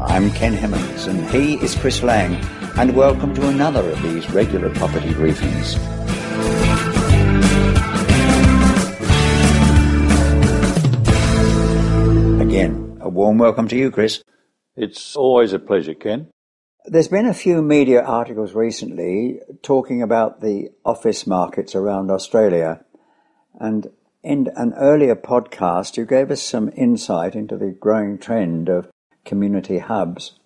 I'm Ken Hemmings and he is Chris Lang and welcome to another of these regular property briefings. Again, a warm welcome to you, Chris. It's always a pleasure, Ken. There's been a few media articles recently talking about the office markets around Australia. And in an earlier podcast, you gave us some insight into the growing trend of community hubs.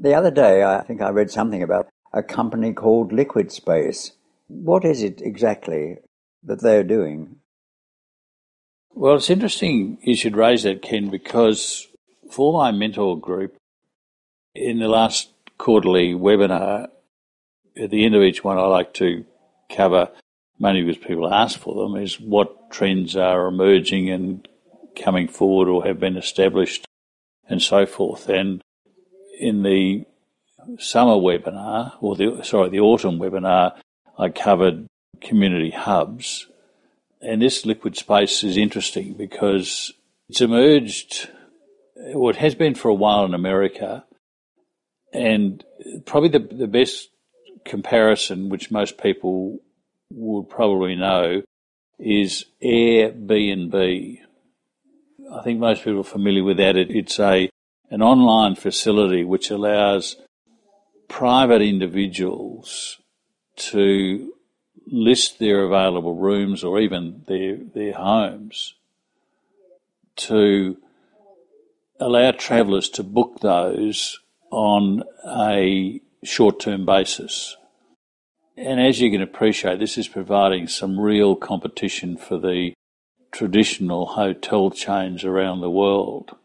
The other day, I think I read something about a company called Liquid Space. What is it exactly that they're doing? Well, it's interesting you should raise that, Ken, because for my mentor group, in the last quarterly webinar. At the end of each one, I like to cover, mainly because people ask for them, is what trends are emerging and coming forward or have been established and so forth. And in the summer webinar, or the, sorry, the autumn webinar, I covered community hubs. And this liquid space is interesting because it's emerged, well, it has been for a while in America, and probably the, the best comparison, which most people would probably know, is Airbnb. I think most people are familiar with that. It, it's a an online facility which allows private individuals to list their available rooms or even their their homes to allow travellers to book those on a short term basis. And as you can appreciate, this is providing some real competition for the traditional hotel chains around the world.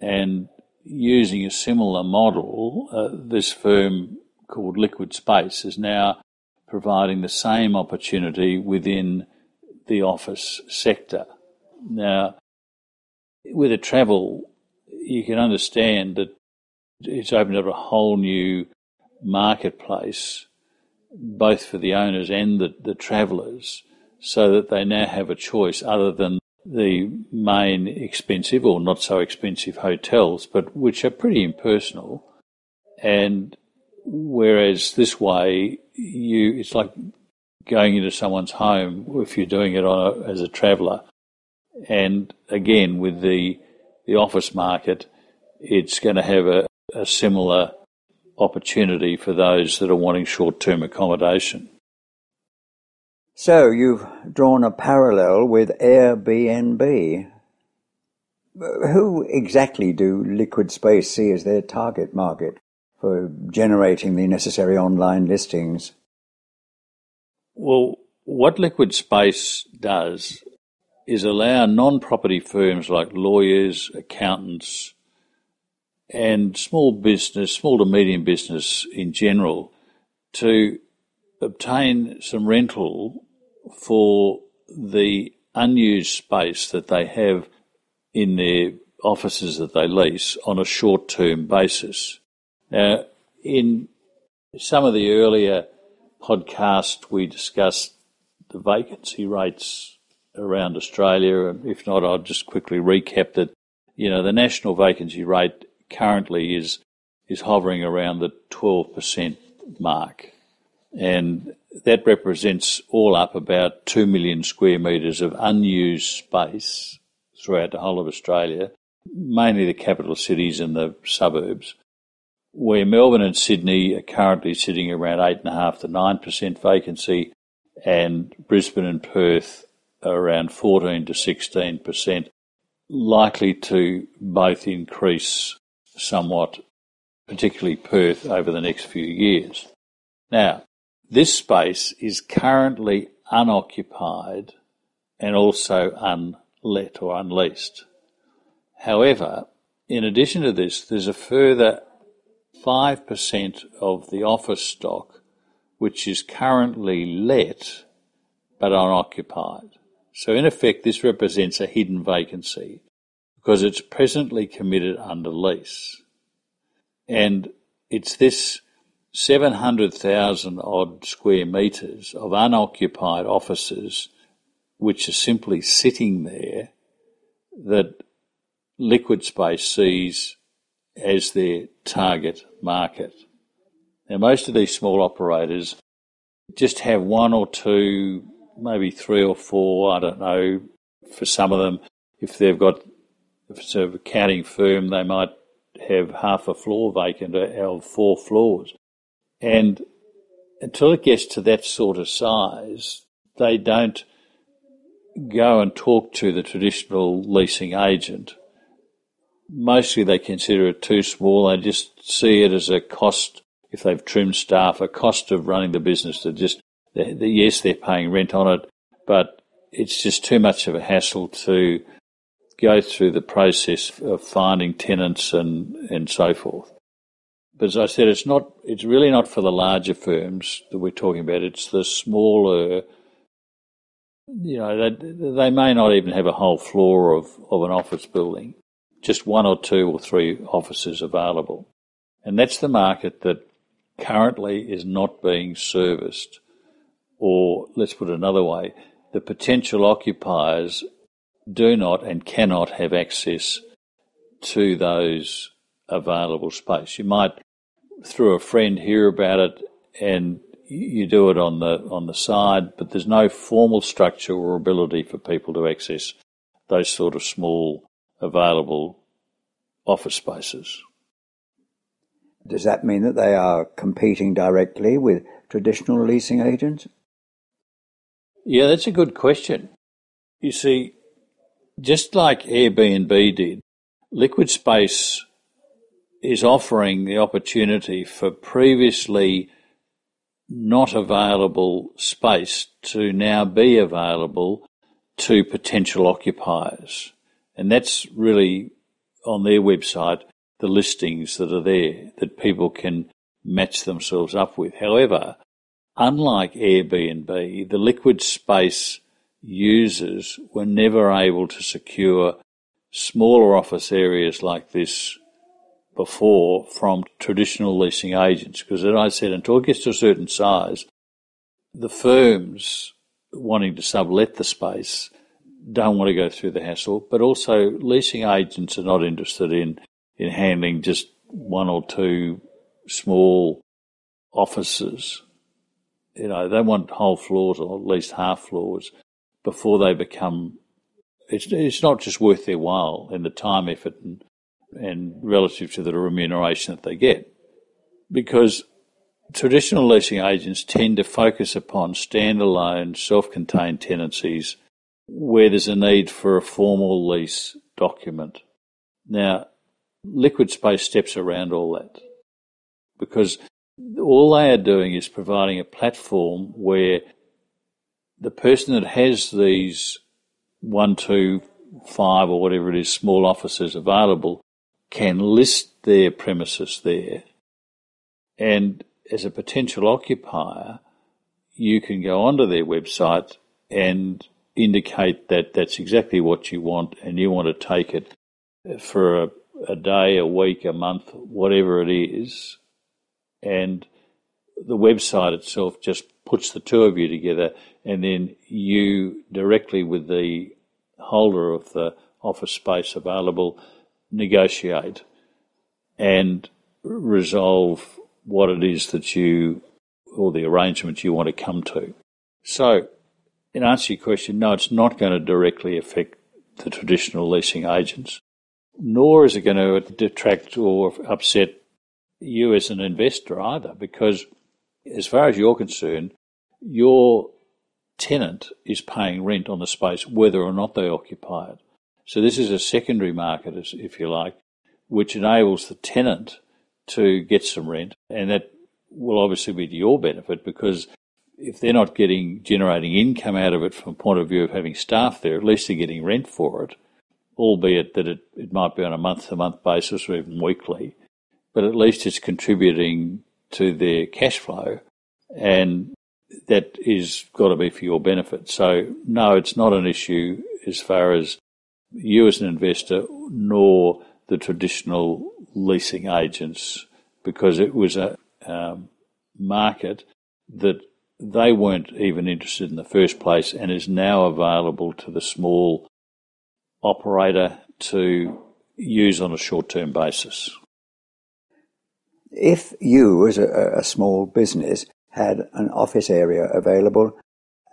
And using a similar model, uh, this firm called Liquid Space is now providing the same opportunity within the office sector. Now, with a travel, you can understand that it's opened up a whole new marketplace, both for the owners and the, the travellers, so that they now have a choice other than the main expensive or not so expensive hotels, but which are pretty impersonal. And whereas this way, you it's like going into someone's home if you're doing it on a, as a traveller. And again, with the the office market, it's going to have a, a similar opportunity for those that are wanting short term accommodation. So you've drawn a parallel with Airbnb. Who exactly do Liquid Space see as their target market for generating the necessary online listings? Well, what Liquid Space does is allow non property firms like lawyers, accountants, and small business, small to medium business in general, to obtain some rental for the unused space that they have in their offices that they lease on a short term basis. Now, in some of the earlier podcasts, we discussed the vacancy rates around Australia. And If not, I'll just quickly recap that. You know, the national vacancy rate currently is is hovering around the 12% mark. And that represents all up about 2 million square metres of unused space throughout the whole of Australia, mainly the capital cities and the suburbs, where Melbourne and Sydney are currently sitting around 8.5 to 9% vacancy, and Brisbane and Perth are around 14 to 16%, likely to both increase somewhat, particularly Perth, over the next few years. Now, this space is currently unoccupied and also unlet or unleased. However, in addition to this, there's a further 5% of the office stock which is currently let but unoccupied. So, in effect, this represents a hidden vacancy because it's presently committed under lease. And it's this 700,000 odd square metres of unoccupied offices which are simply sitting there that liquid space sees as their target market. Now, most of these small operators just have one or two, maybe three or four, I don't know, for some of them, if they've got, if it's a accounting firm, they might have half a floor vacant of four floors. And until it gets to that sort of size, they don't go and talk to the traditional leasing agent. Mostly they consider it too small. They just see it as a cost, if they've trimmed staff, a cost of running the business that just, yes, they're paying rent on it, but it's just too much of a hassle to go through the process of finding tenants and, and so forth. But as I said, it's not, it's really not for the larger firms that we're talking about. It's the smaller, you know, they, they may not even have a whole floor of, of an office building, just one or two or three offices available. And that's the market that currently is not being serviced. Or let's put it another way, the potential occupiers do not and cannot have access to those available space. You might, through a friend, hear about it and you do it on the on the side, but there's no formal structure or ability for people to access those sort of small available office spaces. Does that mean that they are competing directly with traditional leasing agents? Yeah, that's a good question. You see, just like Airbnb did, Liquid Space is offering the opportunity for previously not available space to now be available to potential occupiers. And that's really on their website, the listings that are there that people can match themselves up with. However, unlike Airbnb, the liquid space users were never able to secure smaller office areas like this before from traditional leasing agents. Because as I said, until it gets to a certain size, the firms wanting to sublet the space don't want to go through the hassle, but also leasing agents are not interested in, in handling just one or two small offices. You know, they want whole floors or at least half floors before they become. It's, it's not just worth their while in the time, effort, and, and relative to the remuneration that they get. Because traditional leasing agents tend to focus upon standalone, self contained tenancies where there's a need for a formal lease document. Now, Liquid Space steps around all that because all they are doing is providing a platform where the person that has these one, two, five, or whatever it is, small offices available can list their premises there. And as a potential occupier, you can go onto their website and indicate that that's exactly what you want and you want to take it for a, a day, a week, a month, whatever it is. And the website itself just puts the two of you together and then you directly with the holder of the office space available negotiate and resolve what it is that you or the arrangement you want to come to. So, in answer to your question, no, it's not going to directly affect the traditional leasing agents, nor is it going to detract or upset you as an investor either, because as far as you're concerned, your tenant is paying rent on the space whether or not they occupy it. So this is a secondary market, if you like, which enables the tenant to get some rent, and that will obviously be to your benefit because if they're not getting generating income out of it from a point of view of having staff there, at least they're getting rent for it, albeit that it, it might be on a month to month basis or even weekly, but at least it's contributing to their cash flow and that is got to be for your benefit. So no, it's not an issue as far as you as an investor, nor the traditional leasing agents, because it was a um, market that they weren't even interested in the first place and is now available to the small operator to use on a short term basis. If you, as a, a small business, had an office area available,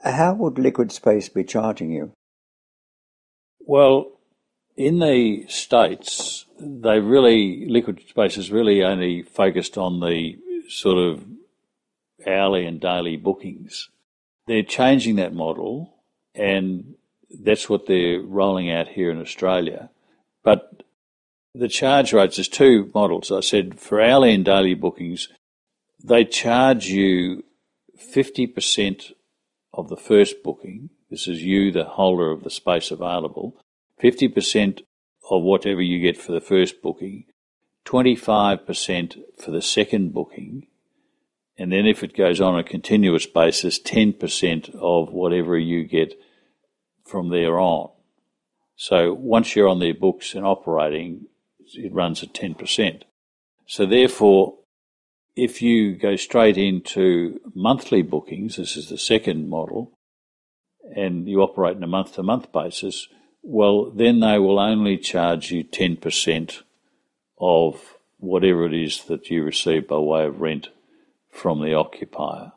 how would Liquid Space be charging you? Well, in the States, they really, Liquid Space is really only focused on the sort of hourly and daily bookings. They're changing that model, and that's what they're rolling out here in Australia. But the charge rates, there's two models. I said for hourly and daily bookings, they charge you 50% of the first booking. This is you, the holder of the space available. 50% of whatever you get for the first booking, 25% for the second booking, and then if it goes on a continuous basis, 10% of whatever you get from there on. So once you're on their books and operating, it runs at 10%. So therefore, if you go straight into monthly bookings, this is the second model, and you operate on a month to month basis, well, then they will only charge you 10% of whatever it is that you receive by way of rent from the occupier.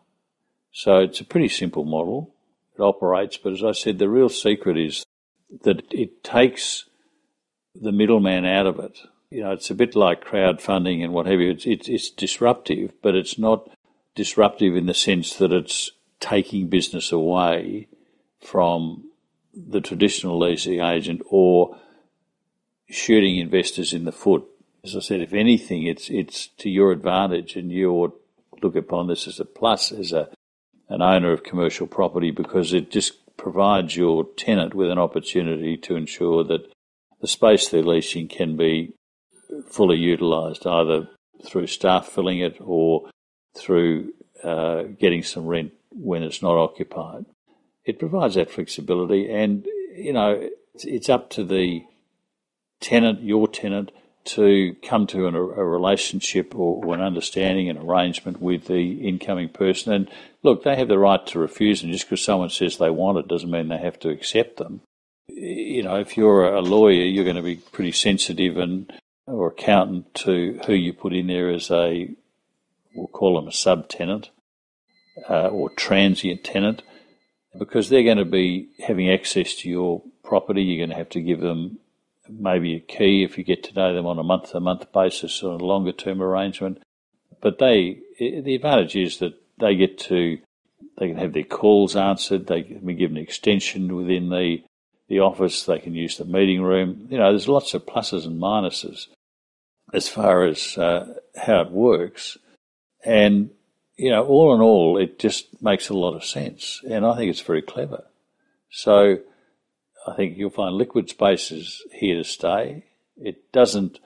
So it's a pretty simple model. It operates, but as I said, the real secret is that it takes the middleman out of it. You know, it's a bit like crowdfunding and what have you. It's, it's, it's disruptive, but it's not disruptive in the sense that it's taking business away from the traditional leasing agent or shooting investors in the foot. As I said, if anything, it's it's to your advantage, and you ought look upon this as a plus as a an owner of commercial property because it just provides your tenant with an opportunity to ensure that the space they're leasing can be fully utilised, either through staff filling it or through uh, getting some rent when it's not occupied. It provides that flexibility, and you know it's, it's up to the tenant, your tenant, to come to an, a relationship or, or, an understanding, an arrangement with the incoming person. And look, they have the right to refuse and Just because someone says they want it doesn't mean they have to accept them. You know, if you're a lawyer, you're going to be pretty sensitive and or accountant to who you put in there as a, we'll call them a subtenant uh, or transient tenant, because they're going to be having access to your property. You're going to have to give them maybe a key if you get to know them on a month to month basis or a longer term arrangement. But they, the advantage is that they get to, they can have their calls answered. They can be given an extension within the the office. They can use the meeting room. You know, there's lots of pluses and minuses as far as uh, how it works. And, you know, all in all, it just makes a lot of sense. And I think it's very clever. So I think you'll find liquid space is here to stay. It doesn't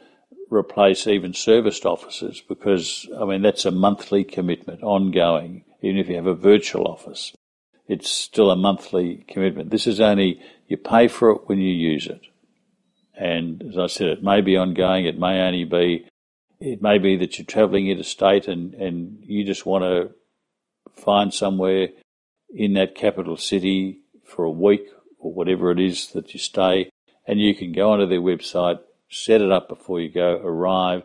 replace even serviced offices because, I mean, that's a monthly commitment, ongoing, even if you have a virtual office. It's still a monthly commitment. This is only, you pay for it when you use it. And as I said, it may be ongoing, it may only be, it may be that you're travelling interstate and, and you just want to find somewhere in that capital city for a week or whatever it is that you stay, and you can go onto their website, set it up before you go, arrive,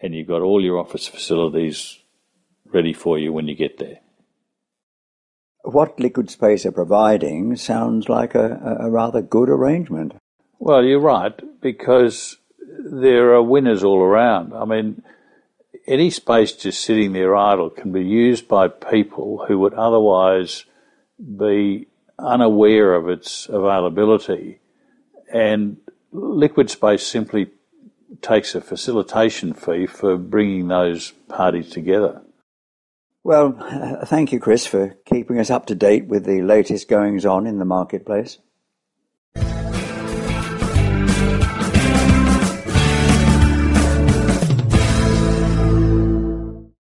and you've got all your office facilities ready for you when you get there. What Liquid Space are providing sounds like a, a rather good arrangement. Well, you're right, because there are winners all around. I mean, any space just sitting there idle can be used by people who would otherwise be unaware of its availability. And Liquid Space simply takes a facilitation fee for bringing those parties together. Well, thank you, Chris, for keeping us up to date with the latest goings on in the marketplace.